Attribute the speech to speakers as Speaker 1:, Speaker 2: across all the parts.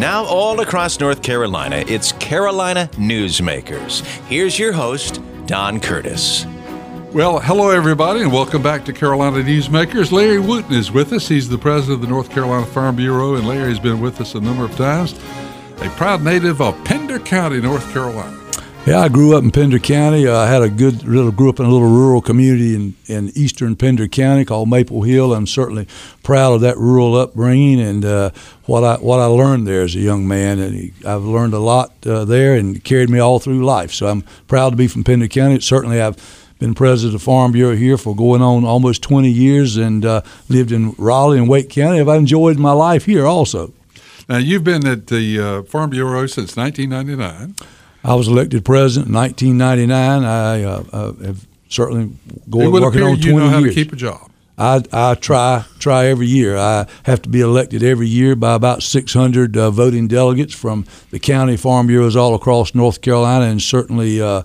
Speaker 1: Now, all across North Carolina, it's Carolina Newsmakers. Here's your host, Don Curtis.
Speaker 2: Well, hello, everybody, and welcome back to Carolina Newsmakers. Larry Wooten is with us. He's the president of the North Carolina Farm Bureau, and Larry's been with us a number of times. A proud native of Pender County, North Carolina.
Speaker 3: Yeah, I grew up in Pender County. Uh, I had a good little grew up in a little rural community in, in eastern Pender County called Maple Hill. I'm certainly proud of that rural upbringing and uh, what I what I learned there as a young man. And I've learned a lot uh, there and carried me all through life. So I'm proud to be from Pender County. Certainly, I've been president of the Farm Bureau here for going on almost 20 years and uh, lived in Raleigh and Wake County. I've enjoyed my life here also.
Speaker 2: Now, you've been at the uh, Farm Bureau since 1999.
Speaker 3: I was elected president in 1999. I uh, uh, have certainly going working on 20
Speaker 2: you know how
Speaker 3: years.
Speaker 2: to keep a job.
Speaker 3: I, I try try every year. I have to be elected every year by about 600 uh, voting delegates from the county farm bureaus all across North Carolina, and certainly uh,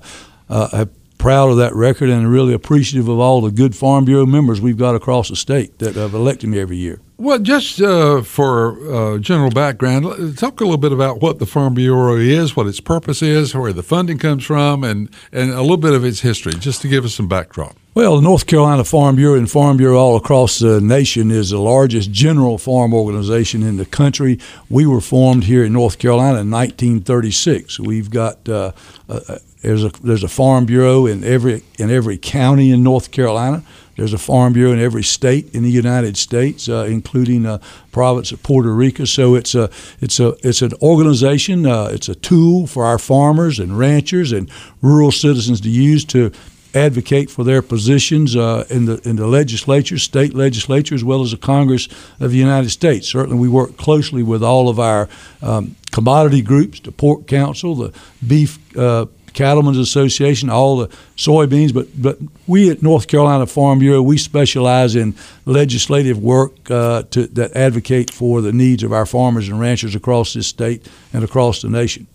Speaker 3: uh, I'm proud of that record and really appreciative of all the good farm bureau members we've got across the state that have elected me every year.
Speaker 2: Well, just uh, for uh, general background, talk a little bit about what the Farm Bureau is, what its purpose is, where the funding comes from, and, and a little bit of its history, just to give us some backdrop.
Speaker 3: Well, the North Carolina Farm Bureau and Farm Bureau all across the nation is the largest general farm organization in the country. We were formed here in North Carolina in 1936. We've got uh, uh, there's a there's a Farm Bureau in every in every county in North Carolina. There's a Farm Bureau in every state in the United States, uh, including uh, province of Puerto Rico. So it's a it's a it's an organization. Uh, it's a tool for our farmers and ranchers and rural citizens to use to advocate for their positions uh, in the in the legislature, state legislature, as well as the Congress of the United States. Certainly, we work closely with all of our um, commodity groups, the Pork Council, the Beef. Uh, Cattlemen's Association, all the soybeans, but but we at North Carolina Farm Bureau we specialize in legislative work uh, to, that advocate for the needs of our farmers and ranchers across this state and across the nation.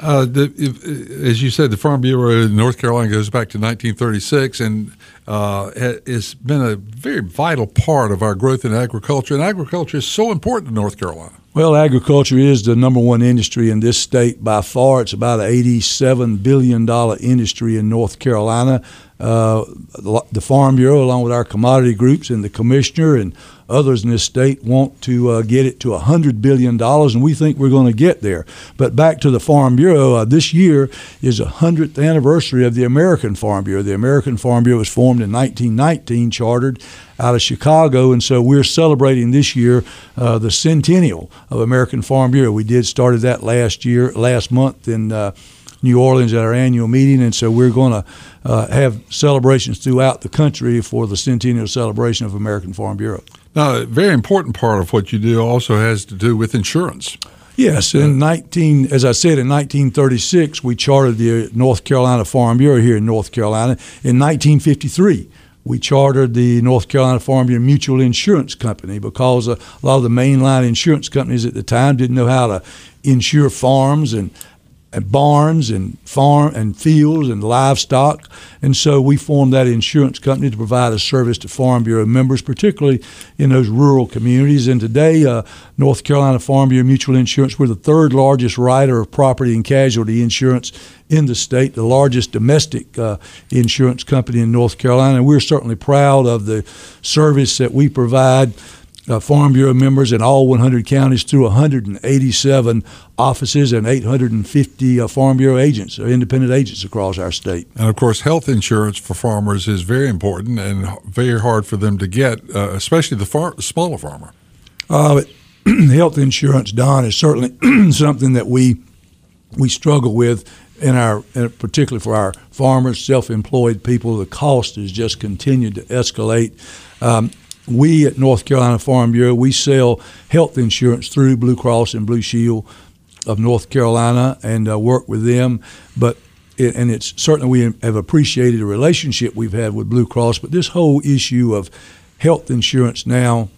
Speaker 2: Uh, the, if, as you said, the Farm Bureau in North Carolina goes back to 1936 and uh, has been a very vital part of our growth in agriculture. And agriculture is so important to North Carolina.
Speaker 3: Well, agriculture is the number one industry in this state by far. It's about an $87 billion industry in North Carolina. Uh, the Farm Bureau, along with our commodity groups and the commissioner and others in this state, want to uh, get it to $100 billion, and we think we're going to get there. But back to the Farm Bureau, uh, this year is a 100th anniversary of the American Farm Bureau. The American Farm Bureau was formed in 1919, chartered out of Chicago, and so we're celebrating this year uh, the centennial of American Farm Bureau. We did started that last year, last month in New Orleans at our annual meeting, and so we're going to uh, have celebrations throughout the country for the centennial celebration of American Farm Bureau.
Speaker 2: Now, a very important part of what you do also has to do with insurance.
Speaker 3: Yes, in 19, as I said, in 1936, we chartered the North Carolina Farm Bureau here in North Carolina. In 1953, we chartered the North Carolina Farm Bureau Mutual Insurance Company because a lot of the mainline insurance companies at the time didn't know how to insure farms and and barns and farm and fields and livestock, and so we formed that insurance company to provide a service to Farm Bureau members, particularly in those rural communities. And today, uh, North Carolina Farm Bureau Mutual Insurance, we're the third largest writer of property and casualty insurance in the state, the largest domestic uh, insurance company in North Carolina, and we're certainly proud of the service that we provide uh, Farm Bureau members in all 100 counties through 187 offices and 850 uh, Farm Bureau agents, or independent agents across our state.
Speaker 2: And of course, health insurance for farmers is very important and very hard for them to get, uh, especially the far- smaller farmer.
Speaker 3: Uh, health insurance, Don, is certainly something that we we struggle with in our, particularly for our farmers, self-employed people. The cost has just continued to escalate. Um, we at North Carolina Farm Bureau we sell health insurance through Blue Cross and Blue Shield of North Carolina and uh, work with them, but. It, and it's certainly we have appreciated the relationship we've had with Blue Cross, but this whole issue of health insurance now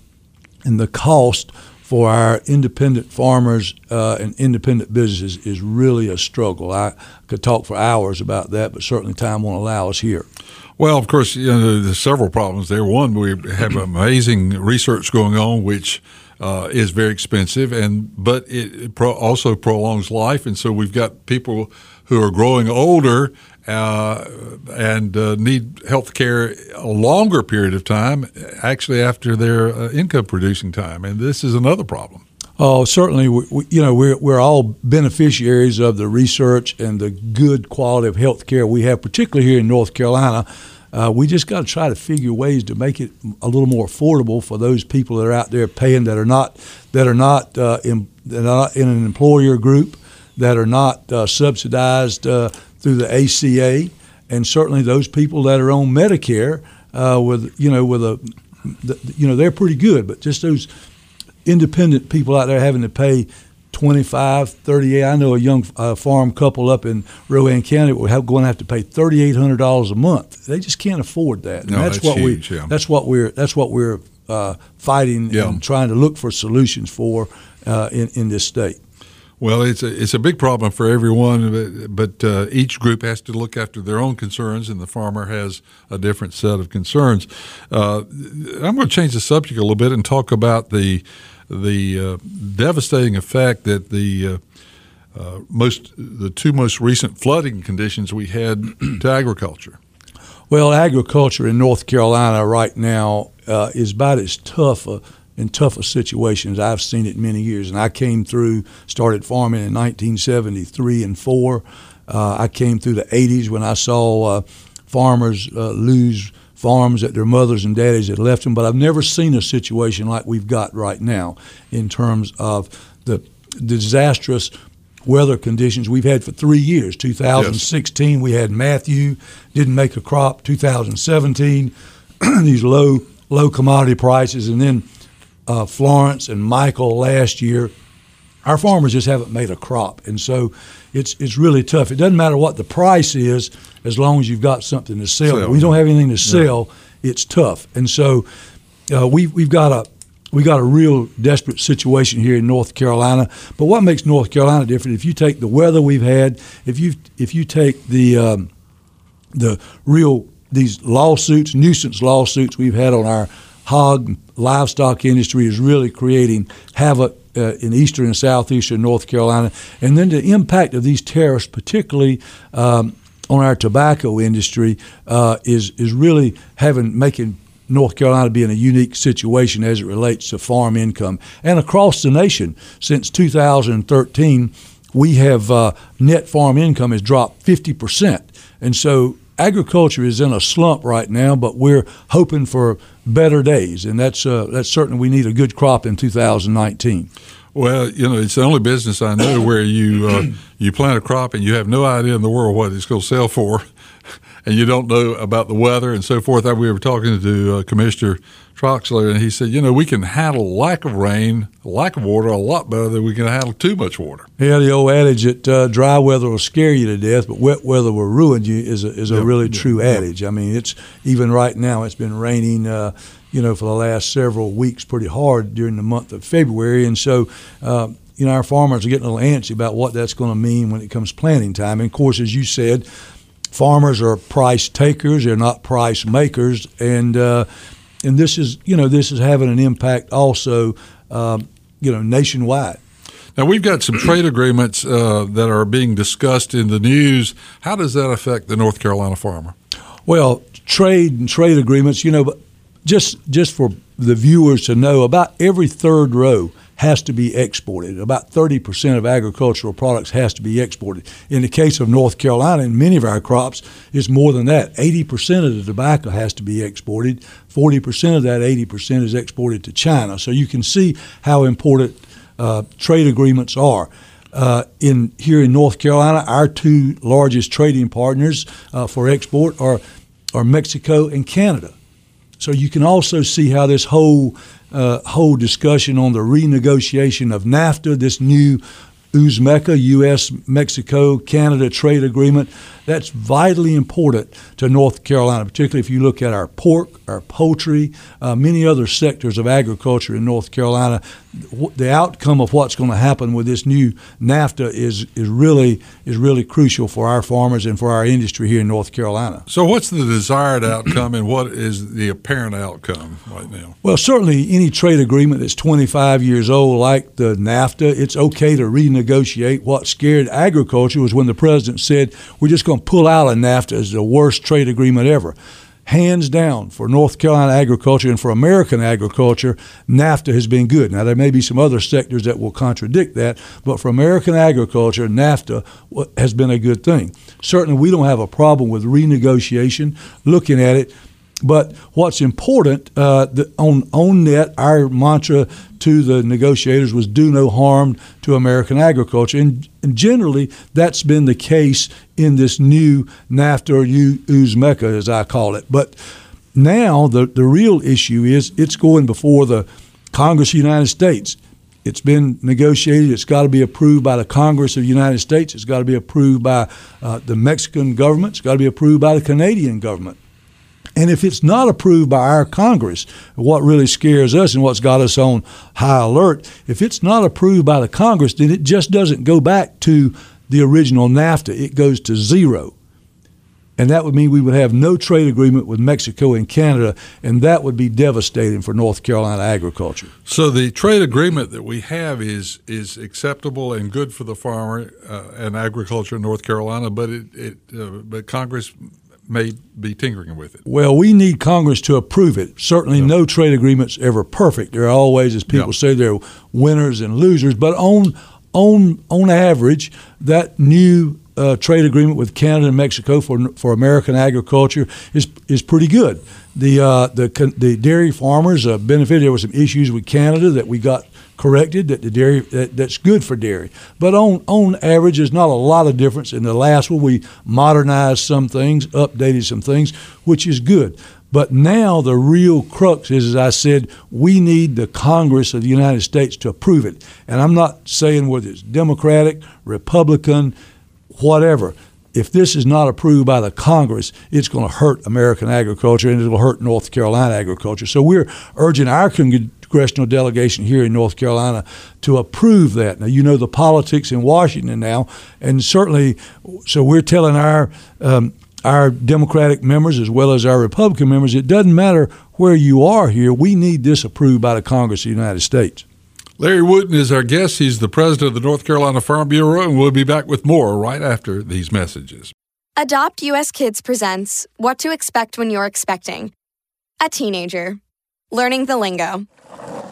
Speaker 3: and the cost for our independent farmers uh, and independent businesses is really a struggle. I could talk for hours about that, but certainly time won't allow us here.
Speaker 2: Well, of course, you know, there's several problems there. One, we have amazing research going on, which uh, is very expensive, and but it pro- also prolongs life, and so we've got people who are growing older uh, and uh, need health care a longer period of time, actually after their uh, income producing time, and this is another problem.
Speaker 3: Oh, certainly. We, we, you know, we're, we're all beneficiaries of the research and the good quality of health care we have, particularly here in North Carolina. Uh, we just got to try to figure ways to make it a little more affordable for those people that are out there paying that are not that are not, uh, in, that are not in an employer group, that are not uh, subsidized uh, through the ACA, and certainly those people that are on Medicare uh, with you know with a you know they're pretty good, but just those independent people out there having to pay 25, 38. I know a young uh, farm couple up in Rowan County will have, going to have to pay thirty eight hundred dollars a month. They just can't afford that.
Speaker 2: No, that's,
Speaker 3: that's what
Speaker 2: huge,
Speaker 3: we.
Speaker 2: Yeah.
Speaker 3: That's what we're. That's what we're uh, fighting
Speaker 2: yeah.
Speaker 3: and trying to look for solutions for uh, in in this state.
Speaker 2: Well, it's a it's a big problem for everyone, but, but uh, each group has to look after their own concerns, and the farmer has a different set of concerns. Uh, I'm going to change the subject a little bit and talk about the the uh, devastating effect that the uh, uh, most the two most recent flooding conditions we had to agriculture.
Speaker 3: Well, agriculture in North Carolina right now is about as tough a in tougher situations. I've seen it many years, and I came through, started farming in 1973 and four. Uh, I came through the 80s when I saw uh, farmers uh, lose farms that their mothers and daddies had left them. But I've never seen a situation like we've got right now in terms of the disastrous weather conditions we've had for three years. 2016, yes. we had Matthew, didn't make a crop. 2017, these low low commodity prices, and then uh, Florence and Michael last year, our farmers just haven't made a crop, and so it's it's really tough. It doesn't matter what the price is, as long as you've got something to sell.
Speaker 2: sell.
Speaker 3: we don't have anything to sell. Yeah. It's tough, and so uh, we we've got a we got a real desperate situation here in North Carolina. But what makes North Carolina different? If you take the weather we've had, if you if you take the um, the real these lawsuits, nuisance lawsuits we've had on our hog livestock industry is really creating havoc uh, in eastern and southeastern North Carolina. And then the impact of these tariffs, particularly um, on our tobacco industry, uh, is is really having making North Carolina be in a unique situation as it relates to farm income. And across the nation, since 2013, we have uh, net farm income has dropped 50 percent. And so agriculture is in a slump right now, but we're hoping for better days, and that's uh, that's certainly we need a good crop in 2019.
Speaker 2: Well, you know, it's the only business I know where you uh, you plant a crop and you have no idea in the world what it's going to sell for, and you don't know about the weather and so forth. We were talking to uh, Commissioner Troxler, and he said, you know, we can handle lack of rain, lack of water a lot better than we can handle too much water.
Speaker 3: Yeah, the old adage that uh, dry weather will scare you to death, but wet weather will ruin you is a, is a yep, really true adage. I mean, it's even right now. It's been raining. You know, for the last several weeks, pretty hard during the month of February, and so uh, you know, our farmers are getting a little antsy about what that's going to mean when it comes planting time. And of course, as you said, farmers are price takers; they're not price makers, and uh, and this is you know this is having an impact also um, you know nationwide.
Speaker 2: Now we've got some trade agreements uh, that are being discussed in the news. How does that affect the North Carolina farmer?
Speaker 3: Well, trade and trade agreements, you know, but just just for the viewers to know, about every third row has to be exported. About 30% of agricultural products has to be exported. In the case of North Carolina, and many of our crops, it's more than that. 80% of the tobacco has to be exported. 40% of that 80% is exported to China. So you can see how important uh, trade agreements are. Uh, in here in North Carolina, our two largest trading partners uh, for export are are Mexico and Canada. So you can also see how this whole uh, whole discussion on the renegotiation of NAFTA, this new USMECA, U.S., Mexico, Canada trade agreement, that's vitally important to North Carolina, particularly if you look at our pork, our poultry, uh, many other sectors of agriculture in North Carolina. The outcome of what's going to happen with this new NAFTA is is really is really crucial for our farmers and for our industry here in North Carolina.
Speaker 2: So, what's the desired outcome, and what is the apparent outcome right now?
Speaker 3: Well, certainly any trade agreement that's 25 years old, like the NAFTA, it's okay to renegotiate. What scared agriculture was when the president said we're just going to pull out of NAFTA as the worst trade agreement ever hands down for North Carolina agriculture and for American agriculture, NAFTA has been good. Now, there may be some other sectors that will contradict that, but for American agriculture, NAFTA has been a good thing. Certainly, we don't have a problem with renegotiation, looking at it. But what's important uh, the, on on net, our mantra to the negotiators was do no harm to American agriculture, and, and generally that's been the case in this new NAFTA or USMCA, as I call it. But now the the real issue is it's going before the Congress of the United States. It's been negotiated. It's got to be approved by the Congress of the United States. It's got to be approved by uh, the Mexican government. It's got to be approved by the Canadian government. And if it's not approved by our Congress, what really scares us and what's got us on high alert, if it's not approved by the Congress, then it just doesn't go back to the original NAFTA. It goes to zero. And that would mean we would have no trade agreement with Mexico and Canada, and that would be devastating for North Carolina agriculture.
Speaker 2: So the trade agreement that we have is is acceptable and good for the farmer uh, and agriculture in North Carolina, but it, it uh, but Congress may be tinkering with it.
Speaker 3: Well, we need Congress to approve it. Certainly, yeah. no trade agreement's ever perfect. There are always, as people yeah. say, there are winners and losers. But on on on average, that new uh, trade agreement with Canada and Mexico for for American agriculture is is pretty good. The uh, the the dairy farmers uh, benefited. There were some issues with Canada that we got corrected that the dairy that, that's good for dairy. But on on average, there's not a lot of difference. In the last one, we modernized some things, updated some things, which is good. But now the real crux is, as I said, we need the Congress of the United States to approve it. And I'm not saying whether it's Democratic, Republican, whatever if this is not approved by the Congress, it's going to hurt American agriculture and it will hurt North Carolina agriculture. So we're urging our congressional delegation here in North Carolina to approve that. Now, you know the politics in Washington now, and certainly, so we're telling our um, our Democratic members as well as our Republican members, it doesn't matter where you are here. We need this approved by the Congress of the United States.
Speaker 2: Larry Wooten is our guest. He's the president of the North Carolina Farm Bureau, and we'll be back with more right after these messages.
Speaker 4: Adopt US Kids presents What to Expect When You're Expecting. A teenager. Learning the lingo.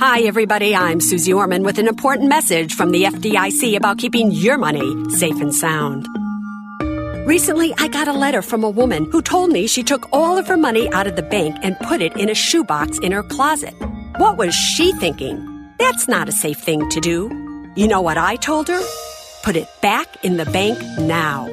Speaker 5: Hi, everybody. I'm Suze Orman with an important message from the FDIC about keeping your money safe and sound. Recently, I got a letter from a woman who told me she took all of her money out of the bank and put it in a shoebox in her closet. What was she thinking? That's not a safe thing to do. You know what I told her? Put it back in the bank now.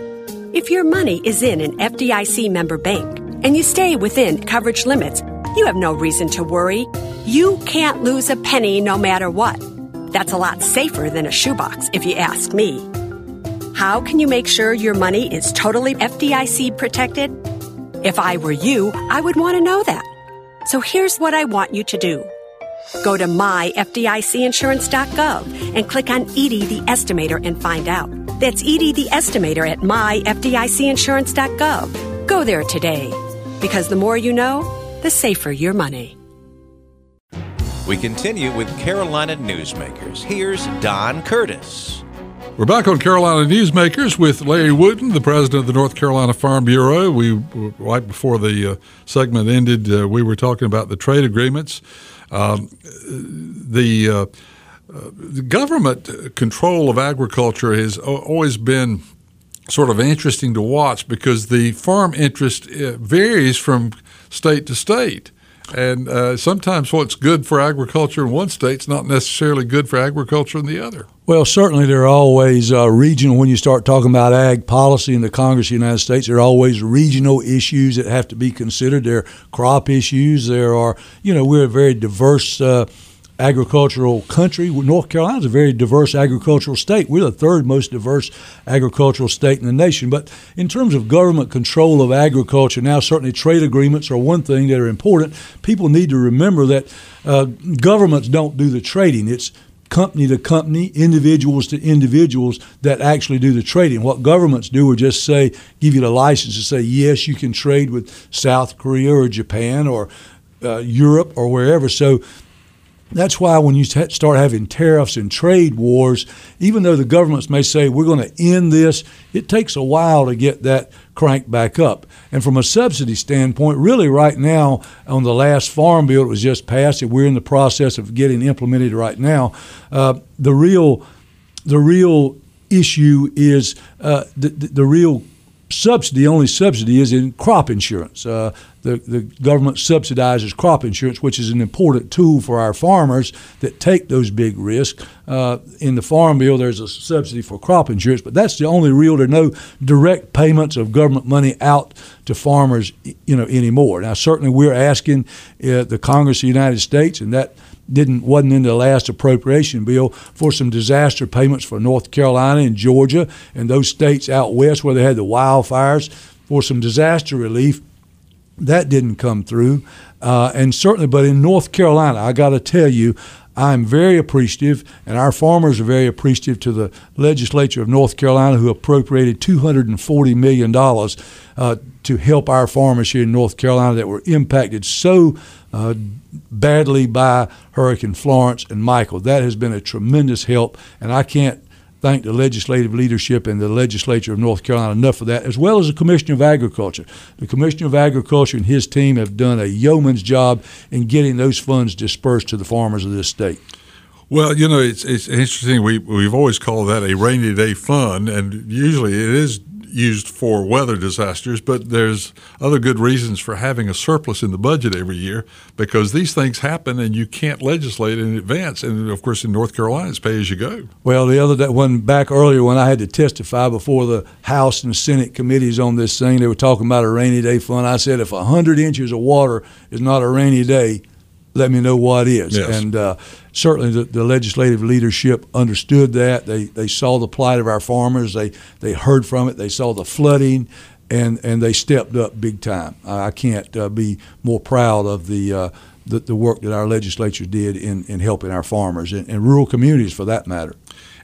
Speaker 5: If your money is in an FDIC member bank and you stay within coverage limits, you have no reason to worry. You can't lose a penny no matter what. That's a lot safer than a shoebox, if you ask me. How can you make sure your money is totally FDIC protected? If I were you, I would want to know that. So here's what I want you to do. Go to myfdicinsurance.gov and click on Edie the Estimator and find out. That's Edie the Estimator at myfdicinsurance.gov. Go there today. Because the more you know, the safer your money.
Speaker 1: We continue with Carolina Newsmakers. Here's Don Curtis.
Speaker 2: We're back on Carolina Newsmakers with Larry Wooten, the president of the North Carolina Farm Bureau. We right before the uh, segment ended, uh, we were talking about the trade agreements. Um, the, uh, the government control of agriculture has always been sort of interesting to watch because the farm interest uh, varies from state to state. And uh, sometimes what's good for agriculture in one state is not necessarily good for agriculture in the other.
Speaker 3: Well, certainly there are always uh, regional, when you start talking about ag policy in the Congress of the United States, there are always regional issues that have to be considered. There are crop issues. There are, you know, we're a very diverse uh, agricultural country. North Carolina is a very diverse agricultural state. We're the third most diverse agricultural state in the nation. But in terms of government control of agriculture, now certainly trade agreements are one thing that are important. People need to remember that uh, governments don't do the trading. It's company to company, individuals to individuals that actually do the trading. What governments do is just say, give you the license to say, yes, you can trade with South Korea or Japan or uh, Europe or wherever. So that's why when you start having tariffs and trade wars, even though the governments may say we're going to end this, it takes a while to get that cranked back up. And from a subsidy standpoint, really right now on the last farm bill that was just passed, and we're in the process of getting implemented right now, uh, the real the real issue is uh, the, the, the real subsidy, only subsidy is in crop insurance. Uh, the, the government subsidizes crop insurance, which is an important tool for our farmers that take those big risks. Uh, in the Farm Bill, there's a subsidy for crop insurance, but that's the only real, there are no direct payments of government money out to farmers you know, anymore. Now, certainly we're asking uh, the Congress of the United States, and that didn't wasn't in the last appropriation bill for some disaster payments for North Carolina and Georgia and those states out west where they had the wildfires for some disaster relief. That didn't come through, uh, and certainly, but in North Carolina, I got to tell you, I'm very appreciative, and our farmers are very appreciative to the legislature of North Carolina who appropriated $240 million uh, to help our farmers here in North Carolina that were impacted so uh, badly by Hurricane Florence and Michael. That has been a tremendous help, and I can't thank the legislative leadership and the legislature of North Carolina enough for that, as well as the Commissioner of Agriculture. The Commissioner of Agriculture and his team have done a yeoman's job in getting those funds dispersed to the farmers of this state.
Speaker 2: Well, you know, it's it's interesting. We we've always called that a rainy day fund, and usually it is used for weather disasters, but there's other good reasons for having a surplus in the budget every year because these things happen and you can't legislate in advance. And of course, in North Carolina, it's pay as you go.
Speaker 3: Well, the other day, when back earlier when I had to testify before the House and Senate committees on this thing, they were talking about a rainy day fund. I said, if 100 inches of water is not a rainy day, let me know what is.
Speaker 2: Yes.
Speaker 3: And uh, certainly the, the, legislative leadership understood that. They, they saw the plight of our farmers. They, they heard from it. They saw the flooding, and, and they stepped up big time. I can't uh, be more proud of the, uh, the, the, work that our legislature did in, in helping our farmers and, and rural communities for that matter.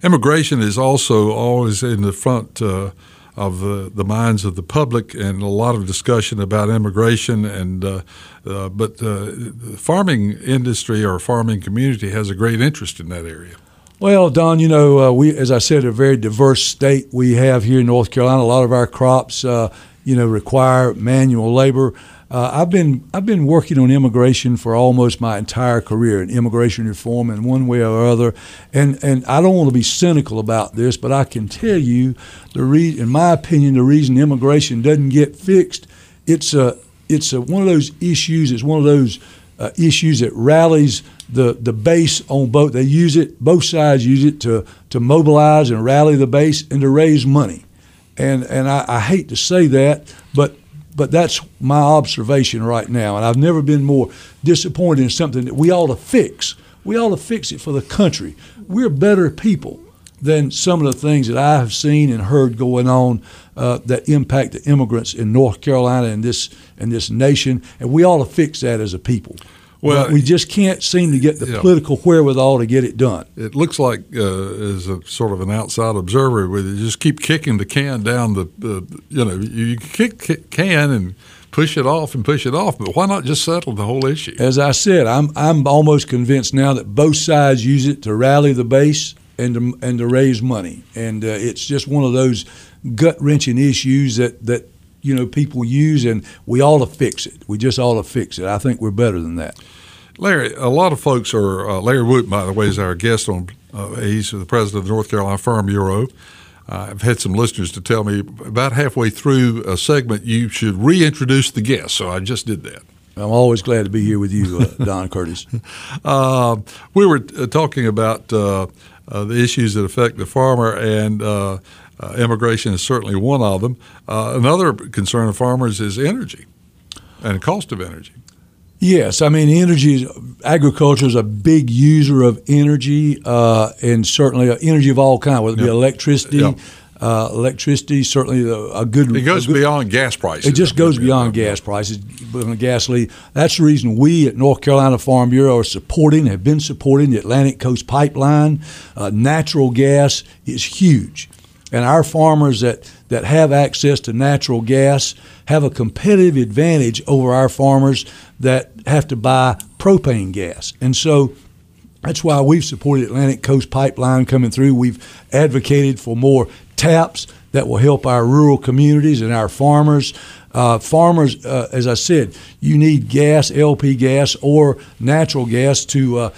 Speaker 2: Immigration is also always in the front uh, of the, the minds of the public and a lot of discussion about immigration and uh, uh, but uh, the farming industry or farming community has a great interest in that area.
Speaker 3: Well, Don, you know, uh, we, as I said, a very diverse state we have here in North Carolina. A lot of our crops, uh, you know, require manual labor. Uh, I've been I've been working on immigration for almost my entire career, in immigration reform in one way or other, and and I don't want to be cynical about this, but I can tell you the re- in my opinion, the reason immigration doesn't get fixed, it's a it's a, one of those issues. It's one of those uh, issues that rallies the, the base on both. They use it. Both sides use it to to mobilize and rally the base and to raise money. And and I, I hate to say that, but but that's my observation right now. And I've never been more disappointed in something that we ought to fix. We ought to fix it for the country. We're better people than some of the things that I have seen and heard going on uh, that impact the immigrants in North Carolina and this and this nation. And we ought to fix that as a people. Well, we just can't seem to get the yeah. political wherewithal to get it done.
Speaker 2: It looks like, uh, as a sort of an outside observer, where you just keep kicking the can down the, uh, you know, you kick, kick can and push it off and push it off. But why not just settle the whole issue?
Speaker 3: As I said, I'm I'm almost convinced now that both sides use it to rally the base and to, and to raise money. And uh, it's just one of those gut wrenching issues that, that you know people use, and we ought to fix it. We just ought to fix it. I think we're better than that.
Speaker 2: Larry, a lot of folks are. Uh, Larry Woot, by the way, is our guest on. Uh, he's the president of the North Carolina Farm Bureau. Uh, I've had some listeners to tell me about halfway through a segment you should reintroduce the guest, so I just did that.
Speaker 3: I'm always glad to be here with you, uh, Don Curtis.
Speaker 2: Uh, we were uh, talking about uh, uh, the issues that affect the farmer, and uh, immigration is certainly one of them. another concern of farmers is energy and cost of energy.
Speaker 3: Yes, I mean energy. Agriculture is a big user of energy, and certainly energy of all kinds, whether it be electricity. Yep uh, electricity certainly a, good.
Speaker 2: It goes
Speaker 3: good,
Speaker 2: beyond gas prices.
Speaker 3: It just goes beyond gas prices. Gasoline. That's the reason we at North Carolina Farm Bureau are supporting, have been supporting the Atlantic Coast Pipeline. Uh, natural gas is huge, and our farmers that that have access to natural gas have a competitive advantage over our farmers that have to buy propane gas, and so. That's why we've supported Atlantic Coast Pipeline coming through. We've advocated for more taps that will help our rural communities and our farmers. Uh, farmers, uh, as I said, you need gas, LP gas, or natural gas to uh,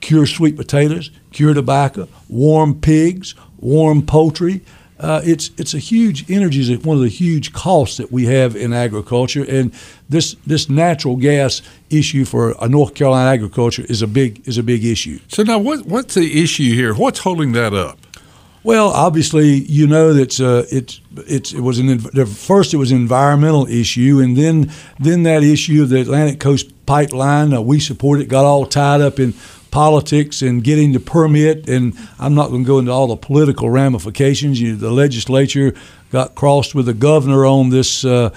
Speaker 3: cure sweet potatoes, cure tobacco, warm pigs, warm poultry. Uh, it's it's a huge energy is one of the huge costs that we have in agriculture, and this this natural gas issue for a North Carolina agriculture is a big is a big issue.
Speaker 2: So now, what what's the issue here? What's holding that up?
Speaker 3: Well, obviously, you know that uh, it's it's it was an first it was an environmental issue, and then then that issue of the Atlantic Coast Pipeline uh, we support it got all tied up in politics and getting the permit, and I'm not going to go into all the political ramifications. You, the legislature got crossed with the governor on this uh,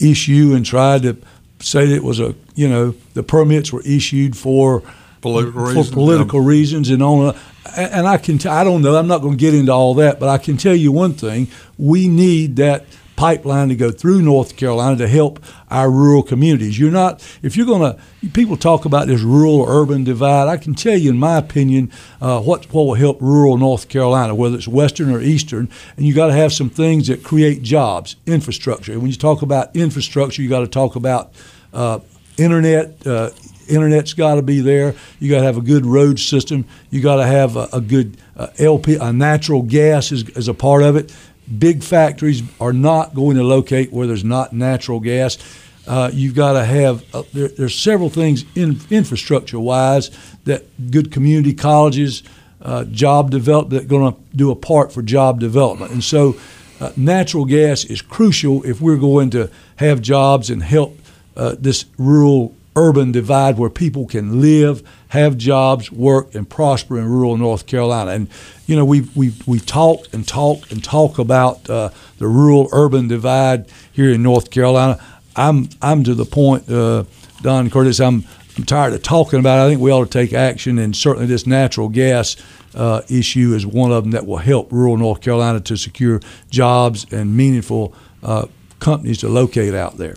Speaker 3: issue and tried to say that it was a you know the permits were issued for
Speaker 2: political
Speaker 3: for
Speaker 2: reasons,
Speaker 3: political reasons and on and I can t- I don't know I'm not going to get into all that, but I can tell you one thing: we need that pipeline to go through North Carolina to help our rural communities. You're not if you're going to people talk about this rural urban divide. I can tell you, in my opinion, uh, what what will help rural North Carolina, whether it's western or eastern, and you got to have some things that create jobs, infrastructure. And when you talk about infrastructure, you got to talk about uh, internet, uh, internet's got to be there. You got to have a good road system. You got to have a, a good uh, LP, a natural gas is, is a part of it. Big factories are not going to locate where there's not natural gas. Uh, you've got to have uh, there, there's several things in infrastructure wise that good community colleges, uh, job develop that going to do a part for job development, and so uh, natural gas is crucial if we're going to have jobs and help uh, this rural urban divide where people can live, have jobs, work, and prosper in rural North Carolina. And you know, we we we talk and talk and talk about uh, the rural urban divide here in North Carolina. I'm I'm to the point, uh, Don Curtis. I'm I'm tired of talking about it. I think we ought to take action, and certainly this natural gas. Uh, issue is one of them that will help rural North Carolina to secure jobs and meaningful uh, companies to locate out there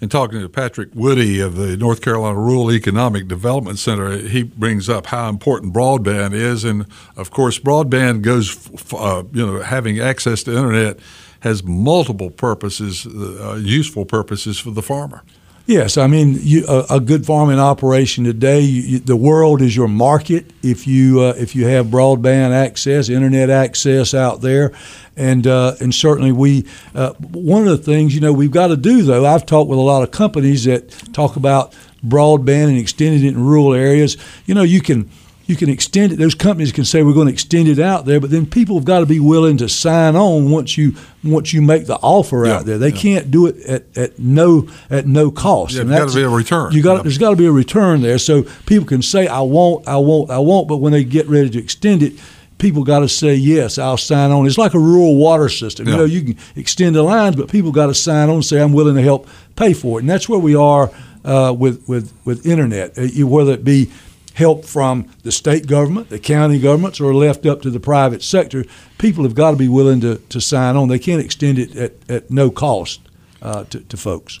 Speaker 2: in talking to Patrick Woodie of the North Carolina Rural Economic Development Center, he brings up how important broadband is, and of course, broadband goes, uh, you know, having access to internet has multiple purposes, uh, useful purposes for the farmer.
Speaker 3: Yes, I mean you, a, a, good farming operation today. You, you, the world is your market. If you uh, if you have broadband access, internet access out there, and uh, and certainly we uh, one of the things you know we've got to do though. I've talked with a lot of companies that talk about broadband and extending it in rural areas. You know, you can you can extend it. Those companies can say we're going to extend it out there, but then people have got to be willing to sign on once you once you make the offer yeah, out there. They yeah. can't do it at, at no at no cost.
Speaker 2: Yeah, there's got to be a return.
Speaker 3: You got there's got to be a return there, so people can say I won't, I won't, I won't. But when they get ready to extend it, people got to say yes, I'll sign on. It's like a rural water system. You know, you can extend the lines, but people got to sign on and say I'm willing to help pay for it, and that's where we are. Uh, with with with internet, uh, whether it be help from the state government, the county governments, or left up to the private sector, people have got to be willing to, to sign on. They can't extend it at, at no cost uh, to, to folks.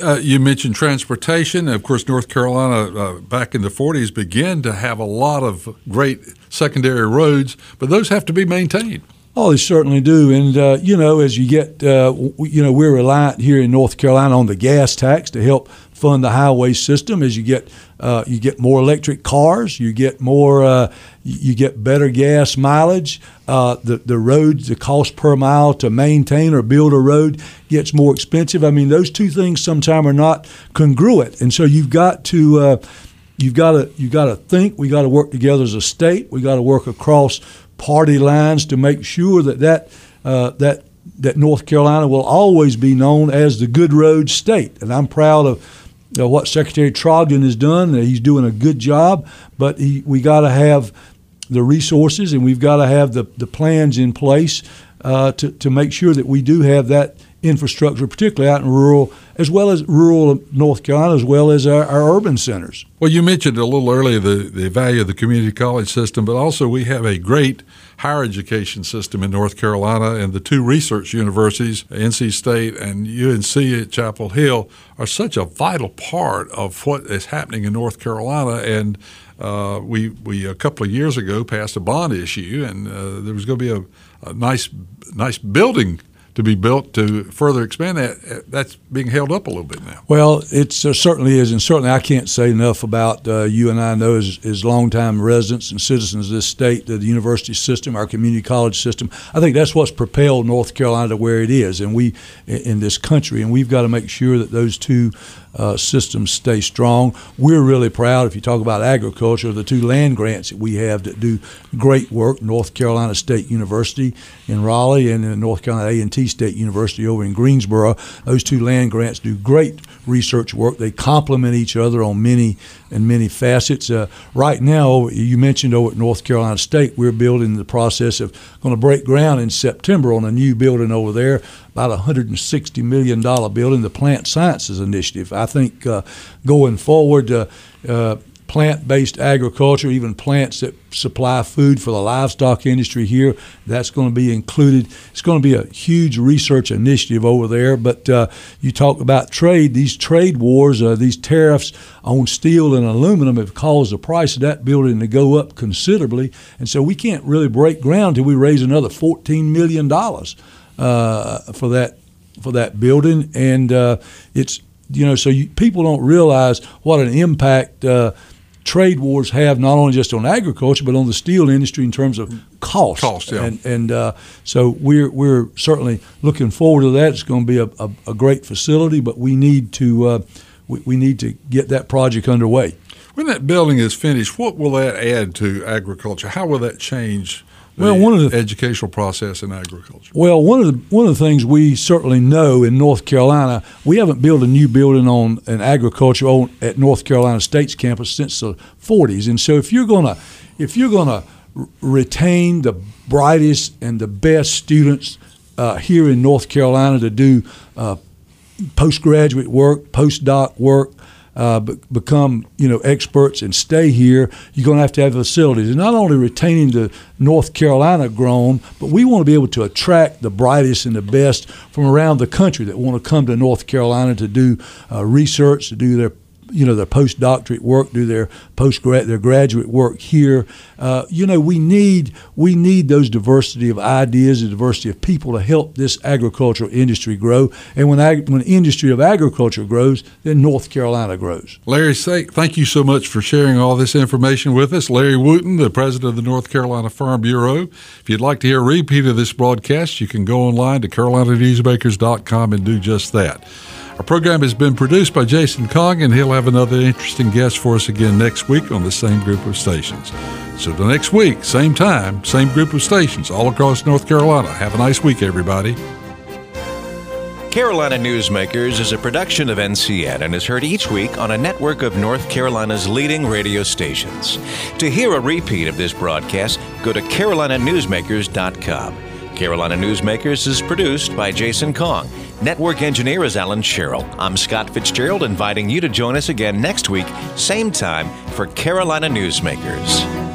Speaker 2: Uh, you mentioned transportation. Of course, North Carolina uh, back in the 40s began to have a lot of great secondary roads, but those have to be maintained.
Speaker 3: Oh, they certainly do. And, uh, you know, as you get, uh, you know, we're reliant here in North Carolina on the gas tax to help fund the highway system. As you get, uh, you get more electric cars, you get more, uh, you get better gas mileage. Uh, the, the roads, the cost per mile to maintain or build a road gets more expensive. I mean, those two things sometimes are not congruent. And so you've got to, uh, you've got to, you've got to think, we got to work together as a state, we got to work across party lines to make sure that that uh, that that North Carolina will always be known as the good road state. And I'm proud of you know, what Secretary Trogdon has done. He's doing a good job, but he, we got to have the resources and we've got to have the, the plans in place uh, to, to make sure that we do have that infrastructure, particularly out in rural, as well as rural North Carolina, as well as our, our, urban centers.
Speaker 2: Well, you mentioned a little earlier the, the value of the community college system, but also we have a great higher education system in North Carolina, and the two research universities, NC State and UNC at Chapel Hill, are such a vital part of what is happening in North Carolina. And uh, we, we a couple of years ago passed a bond issue, and uh, there was going to be a, a nice nice building to be built to further expand that, that's being held up a little bit now.
Speaker 3: Well, it uh, certainly is, and certainly I can't say enough about uh, you and I know as, as longtime residents and citizens of this state, the university system, our community college system. I think that's what's propelled North Carolina to where it is, and we in this country, and we've got to make sure that those two uh, systems stay strong. We're really proud, if you talk about agriculture, the two land grants that we have that do great work, North Carolina State University in Raleigh and North Carolina A&T State University over in Greensboro. Those two land grants do great research work. They complement each other on many and many facets. Uh, right now, you mentioned over at North Carolina State, we're building the process of going to break ground in September on a new building over there, about a $160 million building, the Plant Sciences Initiative. I think uh, going forward, uh, uh plant based agriculture, even plants that supply food for the livestock industry here. That's going to be included. It's going to be a huge research initiative over there. But uh, you talk about trade, these trade wars, uh, these tariffs on steel and aluminum have caused the price of that building to go up considerably. And so we can't really break ground until we raise another $14 million uh, for that for that building. And uh, it's you know, so you, people don't realize what an impact uh, trade wars have not only just on agriculture but on the steel industry in terms of cost.
Speaker 2: Cost, yeah.
Speaker 3: And, and uh, so we're we're certainly looking forward to that. It's going to be a, a, a great facility, but we need to uh, we, we need to get that project underway.
Speaker 2: When that building is finished, what will that add to agriculture? How will that change?
Speaker 3: Well, one of the
Speaker 2: educational process in agriculture.
Speaker 3: Well, one of the one of the things we certainly know in North Carolina, we haven't built a new building on an agriculture on, at North Carolina State's campus since the 40s, and so if you're gonna if you're gonna retain the brightest and the best students uh, here in North Carolina to do uh, postgraduate work, postdoc work, uh, become you know experts and stay here, you're going to have to have facilities. And not only retaining the North Carolina grown, but we want to be able to attract the brightest and the best from around the country that want to come to North Carolina to do uh, research, to do their you know their postdoctorate work, do their post their graduate work here. Uh, you know we need we need those diversity of ideas, the diversity of people to help this agricultural industry grow. And when ag- when industry of agriculture grows, then North Carolina grows.
Speaker 2: Larry, thank you so much for sharing all this information with us. Larry Wooten, the president of the North Carolina Farm Bureau. If you'd like to hear a repeat of this broadcast, you can go online to carolinanewsmakers.com and do just that. Our program has been produced by Jason Kong, and he'll have another interesting guest for us again next week on the same group of stations. So, the next week, same time, same group of stations all across North Carolina. Have a nice week, everybody.
Speaker 1: Carolina Newsmakers is a production of NCN and is heard each week on a network of North Carolina's leading radio stations. To hear a repeat of this broadcast, go to carolinanewsmakers.com. Carolina Newsmakers is produced by Jason Kong. Network engineer is Alan Sherrill. I'm Scott Fitzgerald, inviting you to join us again next week, same time, for Carolina Newsmakers.